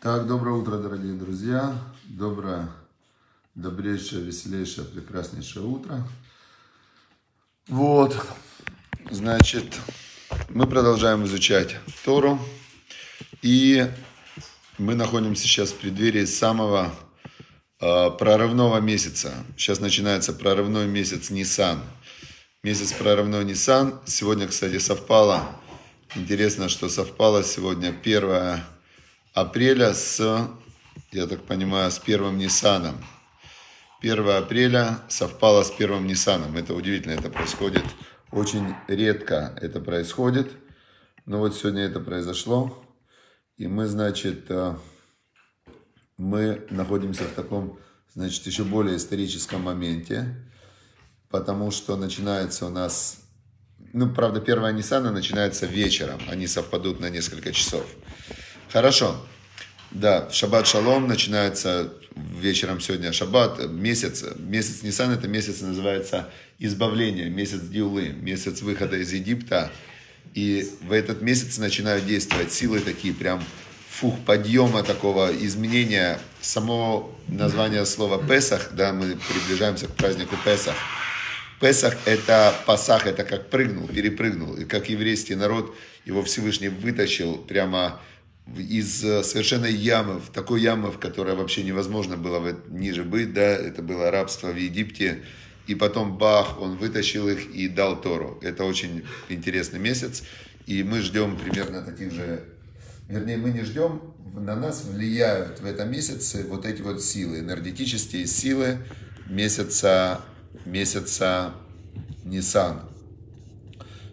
Так, доброе утро, дорогие друзья. Доброе, добрейшее, веселейшее, прекраснейшее утро. Вот, значит, мы продолжаем изучать Тору. И мы находимся сейчас в преддверии самого э, прорывного месяца. Сейчас начинается прорывной месяц Нисан. Месяц прорывной Нисан. Сегодня, кстати, совпало. Интересно, что совпало сегодня 1 апреля с, я так понимаю, с первым Ниссаном. 1 апреля совпало с первым Ниссаном. Это удивительно, это происходит очень редко. Это происходит. Но вот сегодня это произошло. И мы, значит, э, мы находимся в таком, значит, еще более историческом моменте. Потому что начинается у нас ну, правда, первая Ниссана начинается вечером. Они совпадут на несколько часов. Хорошо. Да, Шаббат Шалом начинается вечером сегодня Шаббат. Месяц, месяц Нисан это месяц называется избавление, месяц Диулы, месяц выхода из Египта. И в этот месяц начинают действовать силы такие прям фух, подъема такого изменения. Само название слова Песах, да, мы приближаемся к празднику Песах. Песах это Пасах, это как прыгнул, перепрыгнул. И как еврейский народ его Всевышний вытащил прямо из э, совершенно ямы, в такой ямы, в которой вообще невозможно было ниже быть, да, это было рабство в Египте, и потом бах, он вытащил их и дал Тору. Это очень интересный месяц, и мы ждем примерно таких же, вернее, мы не ждем, на нас влияют в этом месяце вот эти вот силы, энергетические силы месяца, месяца Нисан.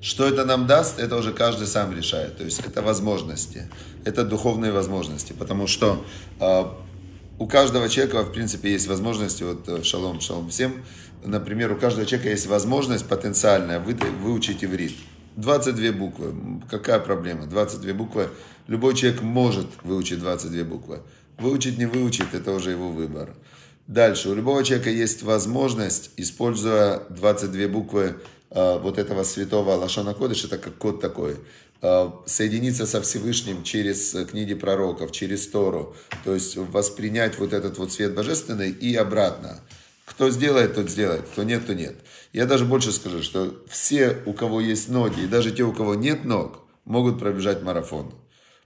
Что это нам даст, это уже каждый сам решает. То есть это возможности, это духовные возможности. Потому что э, у каждого человека, в принципе, есть возможности, вот э, шалом, шалом всем, например, у каждого человека есть возможность потенциальная вы, выучить иврит. 22 буквы, какая проблема? 22 буквы, любой человек может выучить 22 буквы. Выучить, не выучить, это уже его выбор. Дальше, у любого человека есть возможность, используя 22 буквы, вот этого святого Лашона Кодыш, это как код такой, э, соединиться со Всевышним через книги пророков, через Тору, то есть воспринять вот этот вот свет божественный и обратно. Кто сделает, тот сделает, кто нет, то нет. Я даже больше скажу, что все, у кого есть ноги, и даже те, у кого нет ног, могут пробежать марафон.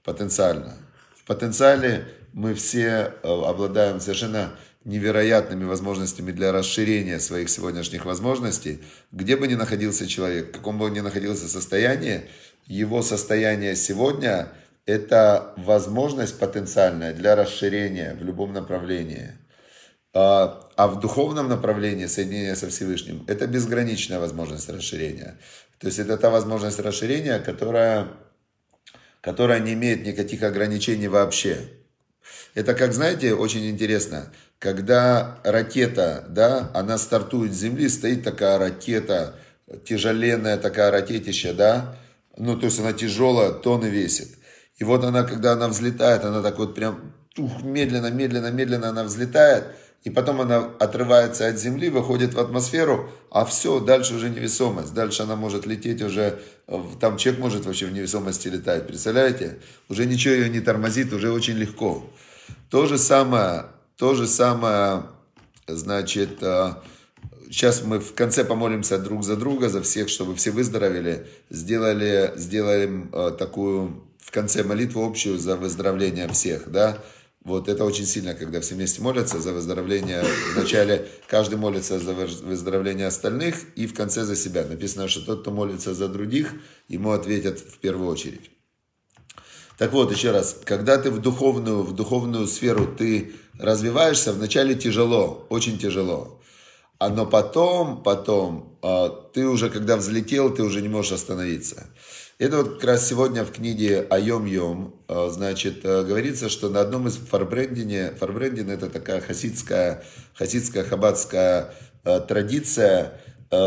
Потенциально. В потенциале мы все э, обладаем совершенно невероятными возможностями для расширения своих сегодняшних возможностей, где бы ни находился человек, в каком бы ни находился состоянии, его состояние сегодня – это возможность потенциальная для расширения в любом направлении. А, а в духовном направлении соединения со Всевышним – это безграничная возможность расширения. То есть это та возможность расширения, которая, которая не имеет никаких ограничений вообще. Это как, знаете, очень интересно – когда ракета, да, она стартует с Земли, стоит такая ракета, тяжеленная такая ракетища, да, ну, то есть она тяжелая, тонны весит. И вот она, когда она взлетает, она так вот прям тух, медленно, медленно, медленно она взлетает, и потом она отрывается от земли, выходит в атмосферу, а все, дальше уже невесомость, дальше она может лететь уже, там человек может вообще в невесомости летать, представляете? Уже ничего ее не тормозит, уже очень легко. То же самое то же самое, значит, сейчас мы в конце помолимся друг за друга, за всех, чтобы все выздоровели. Сделали, сделаем такую в конце молитву общую за выздоровление всех, да. Вот это очень сильно, когда все вместе молятся за выздоровление. Вначале каждый молится за выздоровление остальных и в конце за себя. Написано, что тот, кто молится за других, ему ответят в первую очередь. Так вот, еще раз, когда ты в духовную, в духовную сферу ты развиваешься, вначале тяжело, очень тяжело. А но потом, потом, а, ты уже, когда взлетел, ты уже не можешь остановиться. Это вот как раз сегодня в книге Айом Йом, а, значит, а, говорится, что на одном из фарбрендине, фарбрендин это такая хасидская, хасидская хаббатская традиция,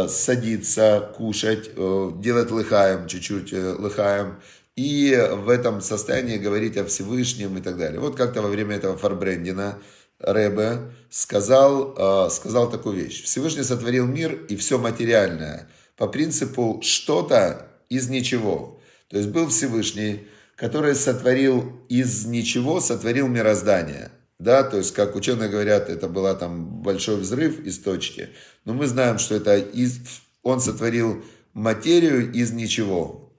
садиться, кушать, делать лыхаем, чуть-чуть э, лыхаем, и в этом состоянии говорить о Всевышнем и так далее. Вот как-то во время этого Фарбрендина Ребе сказал, э, сказал такую вещь. Всевышний сотворил мир и все материальное по принципу что-то из ничего. То есть был Всевышний, который сотворил из ничего, сотворил мироздание. Да, то есть, как ученые говорят, это был там большой взрыв из точки. Но мы знаем, что это из, он сотворил материю из ничего.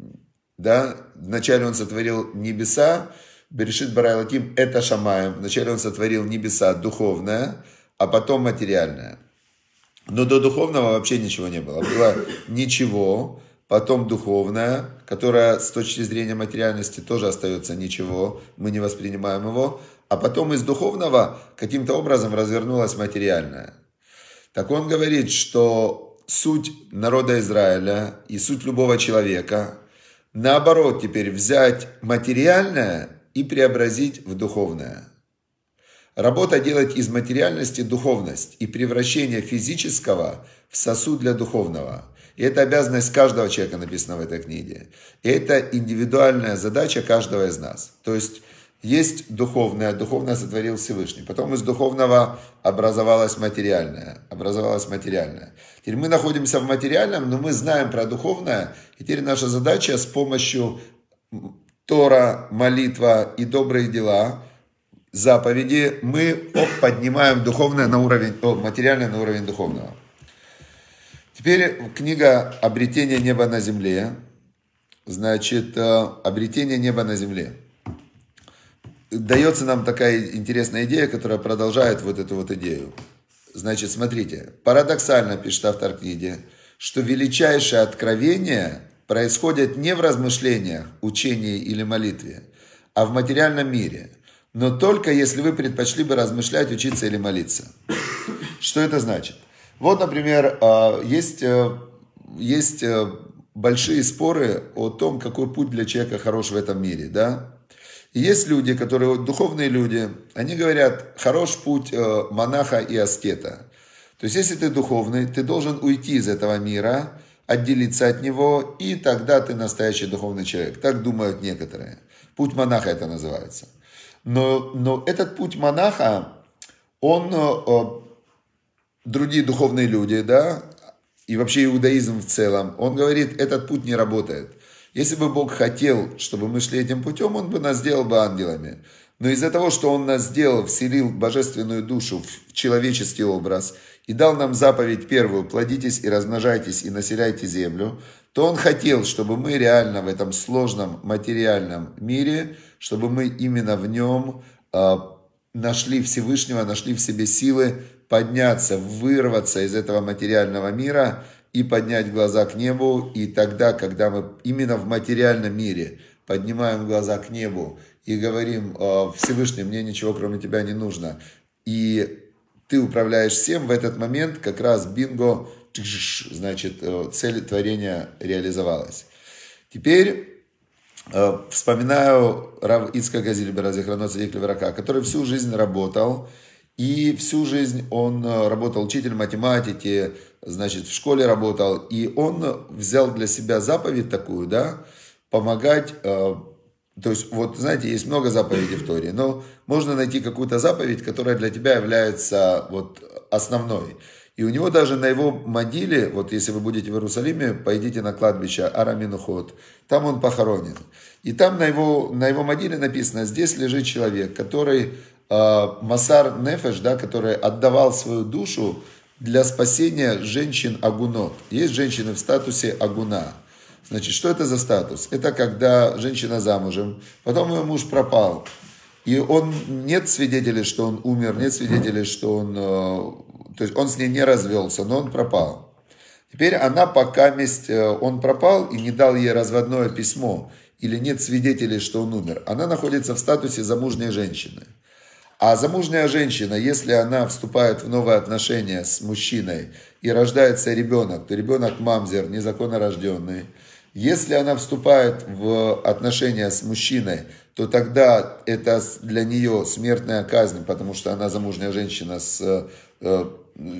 Да, вначале он сотворил небеса, Берешит Барайлаким это Шамаем. Вначале он сотворил небеса духовное, а потом материальное. Но до духовного вообще ничего не было. Было ничего, потом духовное, которое с точки зрения материальности тоже остается ничего, мы не воспринимаем его, а потом из духовного каким-то образом развернулось материальное. Так он говорит, что суть народа Израиля и суть любого человека, наоборот, теперь взять материальное и преобразить в духовное. Работа делать из материальности духовность и превращение физического в сосуд для духовного. И это обязанность каждого человека, написано в этой книге. И это индивидуальная задача каждого из нас. То есть есть духовное, духовное сотворил Всевышний. Потом из духовного образовалось материальное. Образовалось материальное. Теперь мы находимся в материальном, но мы знаем про духовное. И теперь наша задача с помощью Тора, молитва и добрые дела, заповеди, мы поднимаем духовное на уровень, о, материальное на уровень духовного. Теперь книга «Обретение неба на земле». Значит, э, «Обретение неба на земле». Дается нам такая интересная идея, которая продолжает вот эту вот идею. Значит, смотрите, парадоксально, пишет автор книги, что величайшее откровение происходит не в размышлениях, учении или молитве, а в материальном мире. Но только если вы предпочли бы размышлять, учиться или молиться. Что это значит? Вот, например, а, есть, э, есть э, большие споры о том, какой путь для человека хорош в этом мире, да? Есть люди, которые, духовные люди, они говорят, хорош путь э, монаха и аскета. То есть, если ты духовный, ты должен уйти из этого мира отделиться от него, и тогда ты настоящий духовный человек. Так думают некоторые. Путь монаха это называется. Но, но этот путь монаха, он, э, другие духовные люди, да, и вообще иудаизм в целом, он говорит, этот путь не работает. Если бы Бог хотел, чтобы мы шли этим путем, Он бы нас сделал бы ангелами. Но из-за того, что Он нас сделал, вселил божественную душу в человеческий образ – и дал нам заповедь первую, плодитесь и размножайтесь и населяйте землю, то Он хотел, чтобы мы реально в этом сложном материальном мире, чтобы мы именно в нем э, нашли Всевышнего, нашли в себе силы подняться, вырваться из этого материального мира и поднять глаза к небу. И тогда, когда мы именно в материальном мире поднимаем глаза к небу и говорим, Всевышний, мне ничего кроме тебя не нужно, и ты управляешь всем, в этот момент как раз бинго, значит, э, цель творения реализовалась. Теперь э, вспоминаю Рав Ицка Зильбера, Зихрано Цадик Леврака, который всю жизнь работал, и всю жизнь он э, работал учитель математики, значит, в школе работал, и он взял для себя заповедь такую, да, помогать то есть, вот, знаете, есть много заповедей в Торе, но можно найти какую-то заповедь, которая для тебя является вот основной. И у него даже на его могиле, вот если вы будете в Иерусалиме, пойдите на кладбище Араминухот, там он похоронен. И там на его, на его могиле написано, здесь лежит человек, который э, Масар Нефеш, да, который отдавал свою душу для спасения женщин Агунот. Есть женщины в статусе Агуна. Значит, что это за статус? Это когда женщина замужем, потом ее муж пропал, и он нет свидетелей, что он умер, нет свидетелей, что он, э, то есть он с ней не развелся, но он пропал. Теперь она пока месть, э, он пропал и не дал ей разводное письмо, или нет свидетелей, что он умер, она находится в статусе замужней женщины. А замужняя женщина, если она вступает в новые отношения с мужчиной и рождается ребенок, то ребенок мамзер, незаконно рожденный, если она вступает в отношения с мужчиной, то тогда это для нее смертная казнь, потому что она замужняя женщина с, э,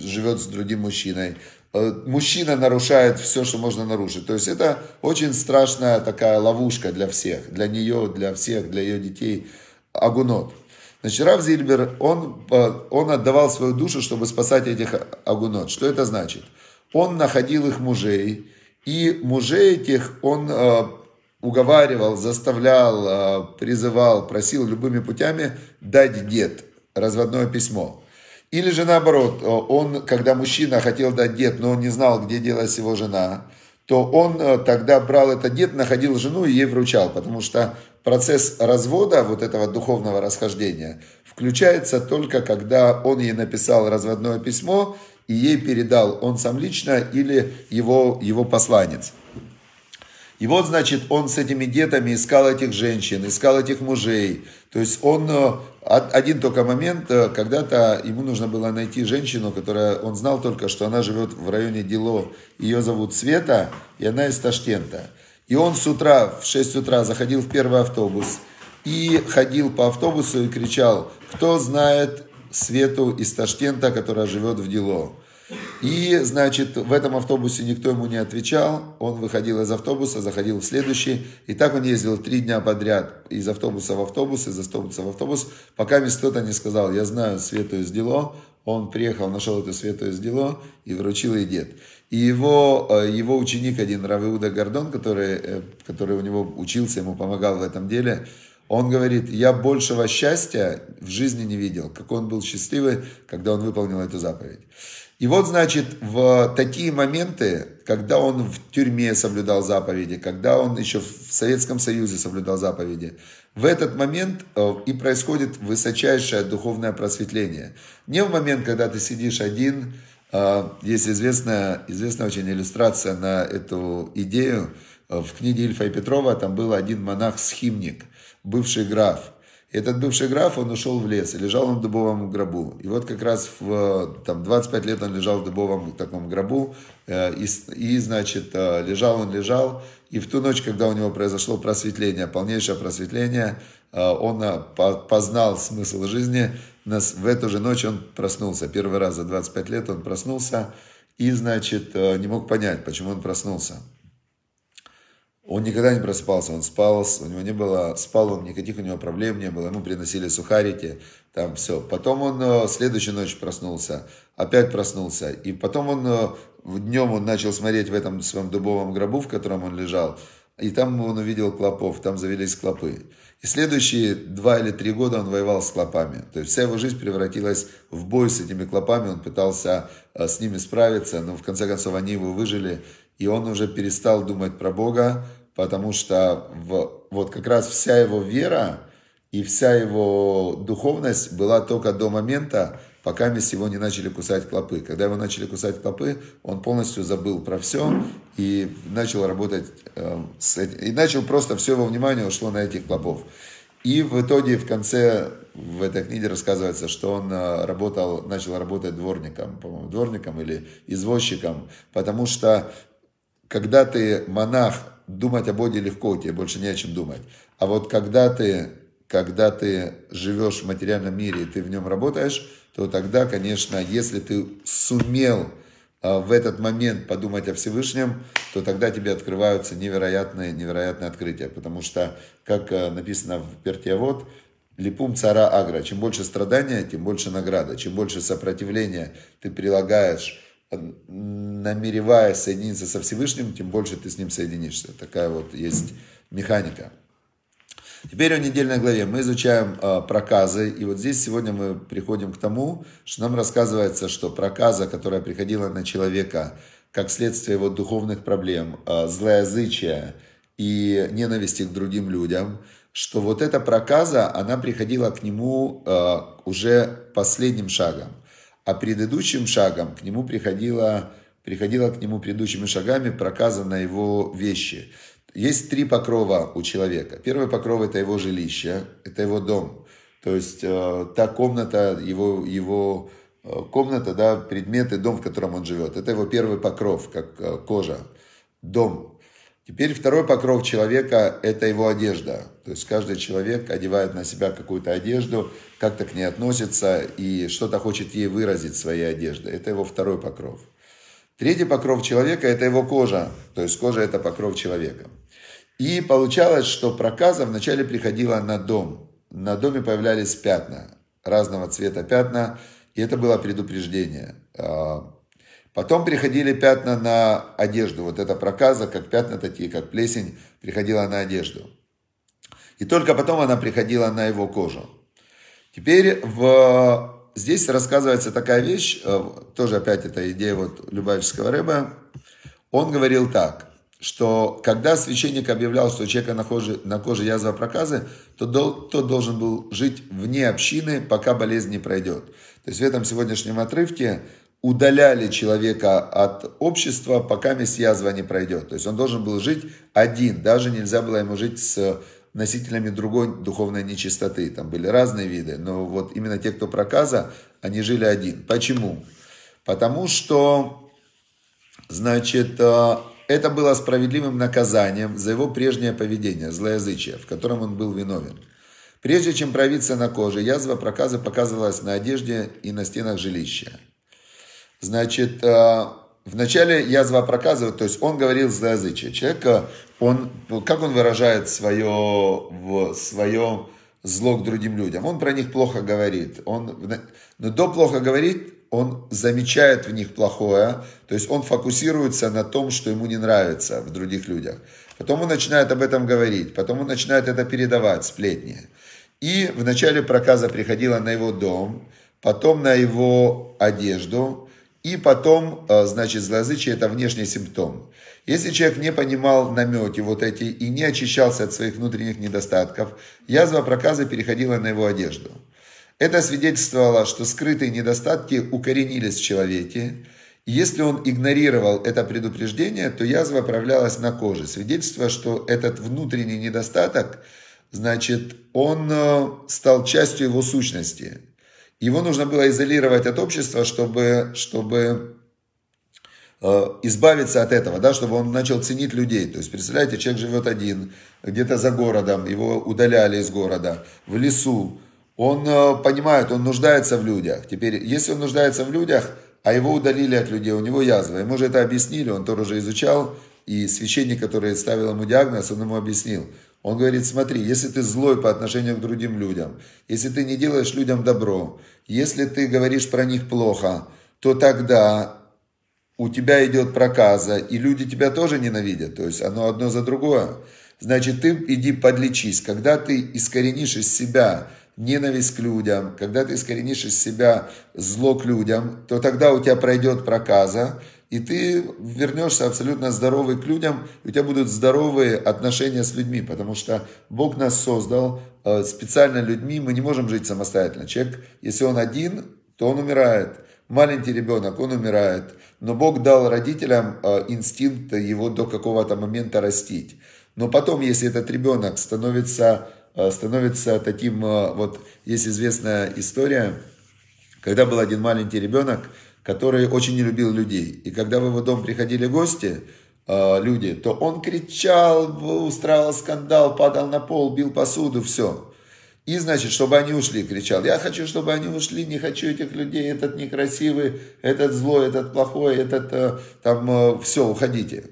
живет с другим мужчиной. Э, мужчина нарушает все, что можно нарушить. То есть это очень страшная такая ловушка для всех, для нее, для всех, для ее детей. Агунот. Значит, Рав Зильбер, он, э, он отдавал свою душу, чтобы спасать этих агунот. Что это значит? Он находил их мужей, и мужей этих он э, уговаривал, заставлял, э, призывал, просил любыми путями дать дед, разводное письмо. Или же наоборот, он, когда мужчина хотел дать дед, но он не знал, где делась его жена, то он тогда брал этот дед, находил жену и ей вручал, потому что процесс развода, вот этого духовного расхождения, включается только когда он ей написал разводное письмо и ей передал он сам лично или его, его посланец. И вот, значит, он с этими детами искал этих женщин, искал этих мужей. То есть он, э, один только момент, э, когда-то ему нужно было найти женщину, которая, он знал только, что она живет в районе Дило, ее зовут Света, и она из Таштента. И он с утра, в 6 утра заходил в первый автобус и ходил по автобусу и кричал, кто знает Свету из Таштента, которая живет в Дило. И, значит, в этом автобусе никто ему не отвечал. Он выходил из автобуса, заходил в следующий. И так он ездил три дня подряд из автобуса в автобус, из автобуса в автобус, пока мне кто-то не сказал, я знаю Свету из Дело. Он приехал, нашел эту Свету из Дело и вручил ей дед. И его, э, его ученик один, Равиуда Гордон, который, э, который у него учился, ему помогал в этом деле, он говорит, я большего счастья в жизни не видел, как он был счастливый, когда он выполнил эту заповедь. И вот, значит, в такие моменты, когда он в тюрьме соблюдал заповеди, когда он еще в Советском Союзе соблюдал заповеди, в этот момент э, и происходит высочайшее духовное просветление. Не в момент, когда ты сидишь один, э, есть известная, известная очень иллюстрация на эту идею. Э, в книге Ильфа и Петрова там был один монах-схимник, бывший граф. Этот бывший граф, он ушел в лес, и лежал он в дубовом гробу. И вот как раз в там, 25 лет он лежал в дубовом таком гробу, э, и, и, значит, э, лежал он, лежал, и в ту ночь, когда у него произошло просветление, полнейшее просветление, э, он познал смысл жизни, в эту же ночь он проснулся. Первый раз за 25 лет он проснулся, и, значит, не мог понять, почему он проснулся. Он никогда не просыпался, он спал, у него не было, спал он, никаких у него проблем не было, ему приносили сухарики, там все. Потом он э, следующую ночь проснулся, опять проснулся, и потом он э, днем он начал смотреть в этом своем дубовом гробу, в котором он лежал, и там он увидел клопов, там завелись клопы. И следующие два или три года он воевал с клопами. То есть вся его жизнь превратилась в бой с этими клопами, он пытался э, с ними справиться, но в конце концов они его выжили, и он уже перестал думать про Бога, потому что в, вот как раз вся его вера и вся его духовность была только до момента, пока мы его не начали кусать клопы. Когда его начали кусать клопы, он полностью забыл про все и начал работать э, с этим. И начал просто все его внимание ушло на этих клопов. И в итоге в конце в этой книге рассказывается, что он э, работал, начал работать дворником, по-моему, дворником или извозчиком, потому что когда ты монах, думать о Боге легко, тебе больше не о чем думать. А вот когда ты, когда ты живешь в материальном мире и ты в нем работаешь, то тогда, конечно, если ты сумел а, в этот момент подумать о Всевышнем, то тогда тебе открываются невероятные, невероятные открытия. Потому что, как а, написано в Пертиавод, Липум цара агра. Чем больше страдания, тем больше награда. Чем больше сопротивления ты прилагаешь намереваясь соединиться со Всевышним, тем больше ты с ним соединишься. Такая вот есть механика. Теперь о недельной главе. Мы изучаем э, проказы. И вот здесь сегодня мы приходим к тому, что нам рассказывается, что проказа, которая приходила на человека как следствие его духовных проблем, э, злоязычия и ненависти к другим людям, что вот эта проказа, она приходила к нему э, уже последним шагом а предыдущим шагом к нему приходила, приходила к нему предыдущими шагами проказа на его вещи. Есть три покрова у человека. Первый покров – это его жилище, это его дом. То есть э, та комната, его, его э, комната, да, предметы, дом, в котором он живет. Это его первый покров, как э, кожа, дом. Теперь второй покров человека – это его одежда. То есть каждый человек одевает на себя какую-то одежду, как-то к ней относится и что-то хочет ей выразить своей одеждой. Это его второй покров. Третий покров человека – это его кожа. То есть кожа – это покров человека. И получалось, что проказа вначале приходила на дом. На доме появлялись пятна, разного цвета пятна, и это было предупреждение. Потом приходили пятна на одежду. Вот эта проказа, как пятна такие, как плесень, приходила на одежду. И только потом она приходила на его кожу. Теперь в... здесь рассказывается такая вещь, э, тоже опять эта идея вот Любавического рыба. Он говорил так, что когда священник объявлял, что у человека на коже, на коже язва проказы, то тот должен был жить вне общины, пока болезнь не пройдет. То есть в этом сегодняшнем отрывке удаляли человека от общества, пока язва не пройдет. То есть он должен был жить один, даже нельзя было ему жить с носителями другой духовной нечистоты. Там были разные виды, но вот именно те, кто проказа, они жили один. Почему? Потому что, значит, э, это было справедливым наказанием за его прежнее поведение, злоязычие, в котором он был виновен. Прежде чем проявиться на коже, язва проказа показывалась на одежде и на стенах жилища. Значит, э, вначале язва проказывает, то есть он говорил злоязычие. Человек, он, как он выражает свое, свое зло к другим людям? Он про них плохо говорит. Он, но до плохо говорит, он замечает в них плохое, то есть он фокусируется на том, что ему не нравится в других людях. Потом он начинает об этом говорить, потом он начинает это передавать, сплетни. И в начале проказа приходила на его дом, потом на его одежду, и потом, э, значит, злоязычие – это внешний симптом. Если человек не понимал намети вот эти и не очищался от своих внутренних недостатков, язва проказа переходила на его одежду. Это свидетельствовало, что скрытые недостатки укоренились в человеке. Если он игнорировал это предупреждение, то язва проявлялась на коже. Свидетельство, что этот внутренний недостаток, значит, он э, стал частью его сущности. Его нужно было изолировать от общества, чтобы, чтобы э, избавиться от этого, да, чтобы он начал ценить людей. То есть, представляете, человек живет один, где-то за городом, его удаляли из города, в лесу, он э, понимает, он нуждается в людях. Теперь, если он нуждается в людях, а его удалили от людей, у него язва, ему же это объяснили, он тоже уже изучал, и священник, который ставил ему диагноз, он ему объяснил. Он говорит, смотри, если ты злой по отношению к другим людям, если ты не делаешь людям добро, если ты говоришь про них плохо, то тогда у тебя идет проказа, и люди тебя тоже ненавидят. То есть оно одно за другое. Значит, ты иди подлечись. Когда ты искоренишь из себя ненависть к людям, когда ты искоренишь из себя зло к людям, то тогда у тебя пройдет проказа, и ты вернешься абсолютно здоровый к людям, и у тебя будут здоровые отношения с людьми, потому что Бог нас создал э, специально людьми, мы не можем жить самостоятельно. Человек, если он один, то он умирает. Маленький ребенок, он умирает. Но Бог дал родителям э, инстинкт его до какого-то момента растить. Но потом, если этот ребенок становится Э, становится таким, вот есть известная история, когда был один маленький ребенок, который очень не любил людей. И когда в его дом приходили гости, э, люди, то он кричал, устраивал скандал, падал на пол, бил посуду, все. И, значит, чтобы они ушли, кричал. Я хочу, чтобы они ушли, не хочу этих людей, этот некрасивый, этот злой, этот плохой, этот там, все, уходите.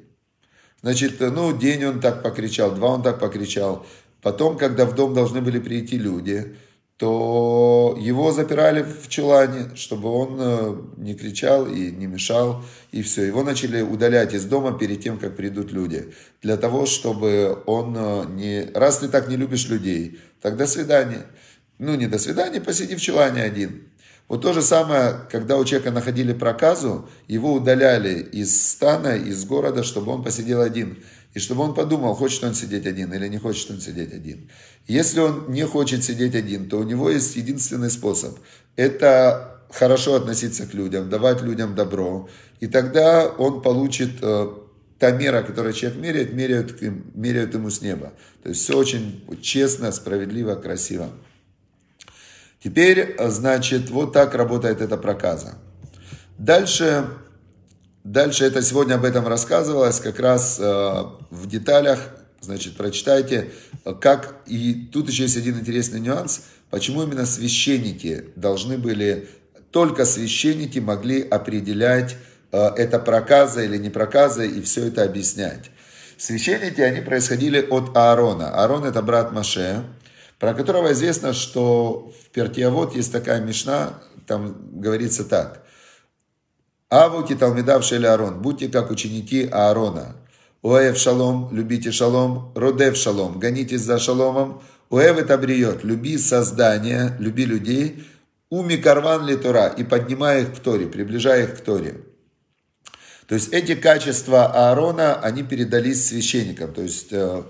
Значит, ну, день он так покричал, два он так покричал. Потом, когда в дом должны были прийти люди, то его запирали в чулане, чтобы он э, не кричал и не мешал, и все. Его начали удалять из дома перед тем, как придут люди, для того, чтобы он э, не... Раз ты так не любишь людей, так до свидания. Ну, не до свидания, посиди в чулане один. Вот то же самое, когда у человека находили проказу, его удаляли из стана, из города, чтобы он посидел один и чтобы он подумал, хочет он сидеть один или не хочет он сидеть один. Если он не хочет сидеть один, то у него есть единственный способ. Это хорошо относиться к людям, давать людям добро. И тогда он получит э, та мера, которую человек меряет, меряют, меряют ему с неба. То есть все очень честно, справедливо, красиво. Теперь, значит, вот так работает эта проказа. Дальше Дальше это сегодня об этом рассказывалось, как раз э, в деталях, значит, прочитайте, как, и тут еще есть один интересный нюанс, почему именно священники должны были, только священники могли определять, э, это проказа или не проказа, и все это объяснять. Священники, они происходили от Аарона. Аарон это брат Маше, про которого известно, что в Пертиавод есть такая мешна, там говорится так – Авуки Талмидав Шель Аарон, будьте как ученики Аарона. Уэв шалом, любите шалом, родев шалом, гонитесь за шаломом, уэв это бриет, люби создание, люби людей, уми карван ли Тора, и поднимай их к Торе, приближай их к Торе. То есть эти качества Аарона, они передались священникам. То есть э,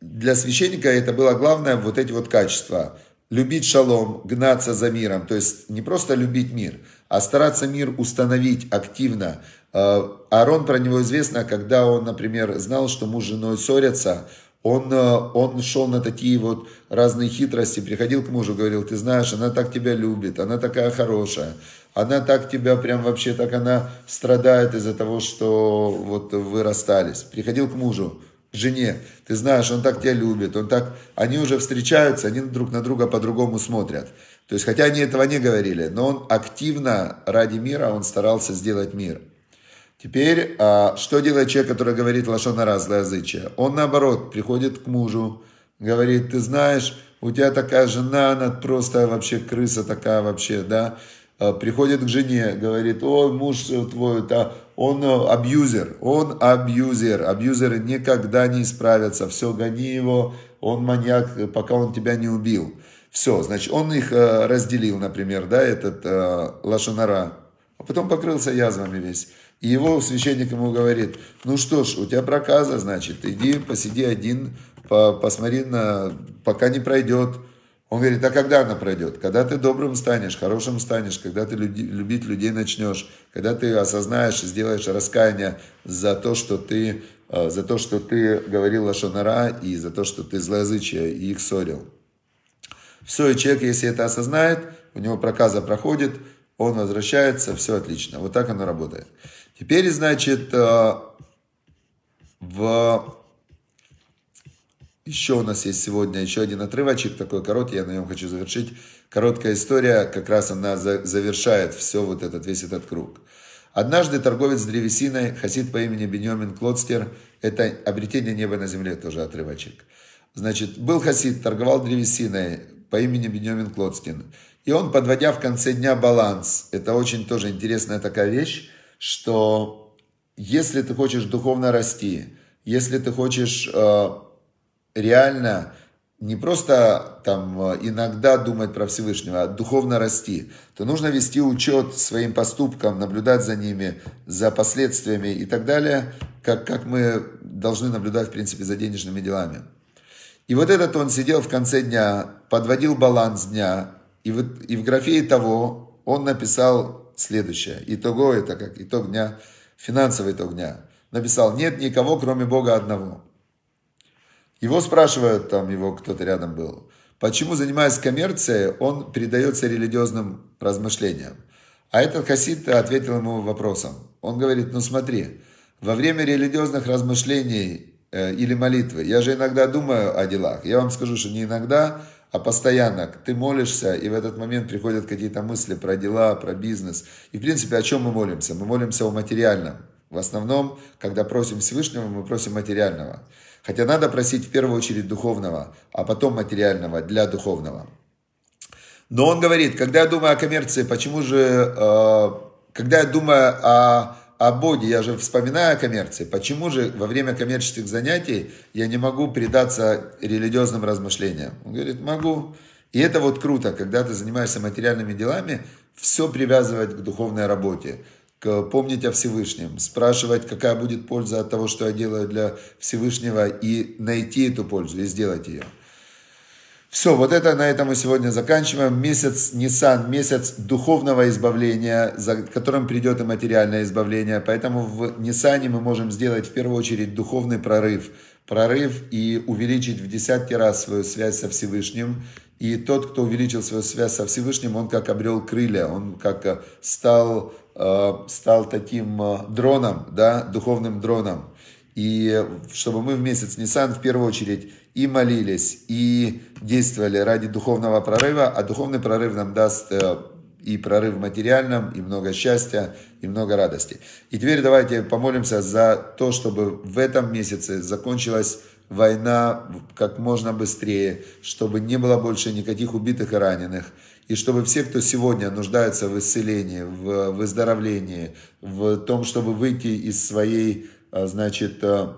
для священника это было главное, вот эти вот качества. Любить шалом, гнаться за миром. То есть не просто любить мир, а стараться мир установить активно. Э, Аарон про него известно, когда он, например, знал, что муж с женой ссорятся, он, э, он шел на такие вот разные хитрости, приходил к мужу, говорил, ты знаешь, она так тебя любит, она такая хорошая, она так тебя прям вообще, так она страдает из-за того, что вот вы расстались. Приходил к мужу, жене, ты знаешь, он так тебя любит, он так, они уже встречаются, они друг на друга по-другому смотрят. То есть, хотя они этого не говорили, но он активно ради мира, он старался сделать мир. Теперь, а, что делает человек, который говорит лошонара, злоязычие? Он, наоборот, приходит к мужу, говорит, ты знаешь, у тебя такая жена, она просто вообще крыса такая вообще, да, а, приходит к жене, говорит, ой, муж твой, да, он э, абьюзер, он абьюзер, абьюзеры никогда не исправятся, все, гони его, он маньяк, пока он тебя не убил. Все, значит, он их э, разделил, например, да, этот э, лошонара, а потом покрылся язвами весь. И его священник ему говорит, ну что ж, у тебя проказа, значит, иди посиди один, посмотри, на, пока не пройдет. Он говорит, а когда она пройдет? Когда ты добрым станешь, хорошим станешь, когда ты любить людей начнешь, когда ты осознаешь, сделаешь раскаяние за то, что ты, э, за то, что ты говорил Лашонара и за то, что ты злоязычие и их ссорил. Все, и человек, если это осознает, у него проказа проходит, он возвращается, все отлично. Вот так оно работает. Теперь, значит, э, в... еще у нас есть сегодня еще один отрывочек, такой короткий, я на нем хочу завершить. Короткая история, как раз она завершает все вот этот, весь этот круг. Однажды торговец древесиной, хасид по имени Беньомин Клодстер, это обретение неба на земле, тоже отрывочек. Значит, был хасид, торговал древесиной по имени Беньомин Клодстин. И он, подводя в конце дня баланс, это очень тоже интересная такая вещь, что если ты хочешь духовно расти, если ты хочешь э, реально не просто там э, иногда думать про Всевышнего, а духовно расти, то нужно вести учет своим поступкам, наблюдать за ними, за последствиями и так далее, как, как мы должны наблюдать, в принципе, за денежными делами. И вот этот он сидел в конце дня, подводил баланс дня, и в, и в графе того он написал следующее. Итого это как итог дня, финансовый итог дня. Написал, нет никого, кроме Бога одного. Его спрашивают, там его кто-то рядом был, почему, занимаясь коммерцией, он передается религиозным размышлениям. А этот хасид ответил ему вопросом. Он говорит, ну смотри, во время религиозных размышлений э, или молитвы, я же иногда думаю о делах. Я вам скажу, что не иногда, а постоянно ты молишься, и в этот момент приходят какие-то мысли про дела, про бизнес. И, в принципе, о чем мы молимся? Мы молимся о материальном. В основном, когда просим Всевышнего, мы просим материального. Хотя надо просить в первую очередь духовного, а потом материального для духовного. Но он говорит, когда я думаю о коммерции, почему же, э, когда я думаю о о Боге, я же вспоминаю о коммерции, почему же во время коммерческих занятий я не могу предаться религиозным размышлениям? Он говорит, могу. И это вот круто, когда ты занимаешься материальными делами, все привязывать к духовной работе, помнить о Всевышнем, спрашивать, какая будет польза от того, что я делаю для Всевышнего, и найти эту пользу, и сделать ее. Все, вот это на этом мы сегодня заканчиваем. Месяц Нисан, месяц духовного избавления, за которым придет и материальное избавление. Поэтому в Нисане мы можем сделать в первую очередь духовный прорыв. Прорыв и увеличить в десятки раз свою связь со Всевышним. И тот, кто увеличил свою связь со Всевышним, он как обрел крылья, он как э, стал, э, стал таким э, дроном, да, духовным дроном. И чтобы мы в месяц Нисан в первую очередь и молились, и действовали ради духовного прорыва, а духовный прорыв нам даст и прорыв в материальном, и много счастья, и много радости. И теперь давайте помолимся за то, чтобы в этом месяце закончилась война как можно быстрее, чтобы не было больше никаких убитых и раненых, и чтобы все, кто сегодня нуждается в исцелении, в выздоровлении, в том, чтобы выйти из своей, а, значит, а,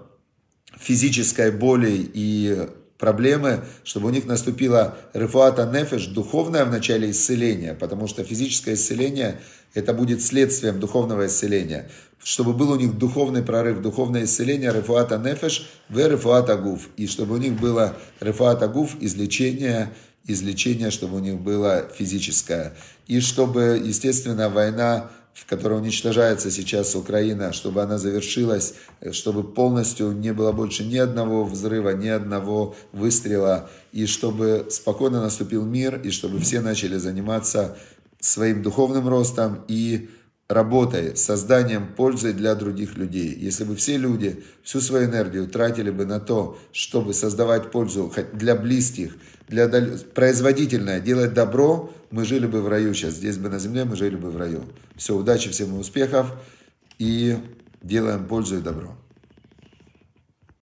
физической боли и проблемы, чтобы у них наступила рефуата нефеш, духовное в начале исцеления, потому что физическое исцеление это будет следствием духовного исцеления. Чтобы был у них духовный прорыв, духовное исцеление, рефуата нефеш, в рефуата гуф. И чтобы у них было рефуата гуф, излечение, излечение, чтобы у них было физическое. И чтобы, естественно, война в которой уничтожается сейчас Украина, чтобы она завершилась, чтобы полностью не было больше ни одного взрыва, ни одного выстрела, и чтобы спокойно наступил мир, и чтобы все начали заниматься своим духовным ростом и работой, созданием пользы для других людей. Если бы все люди всю свою энергию тратили бы на то, чтобы создавать пользу для близких, для производительное, делать добро, мы жили бы в раю сейчас. Здесь бы на земле мы жили бы в раю. Все, удачи, всем успехов и делаем пользу и добро.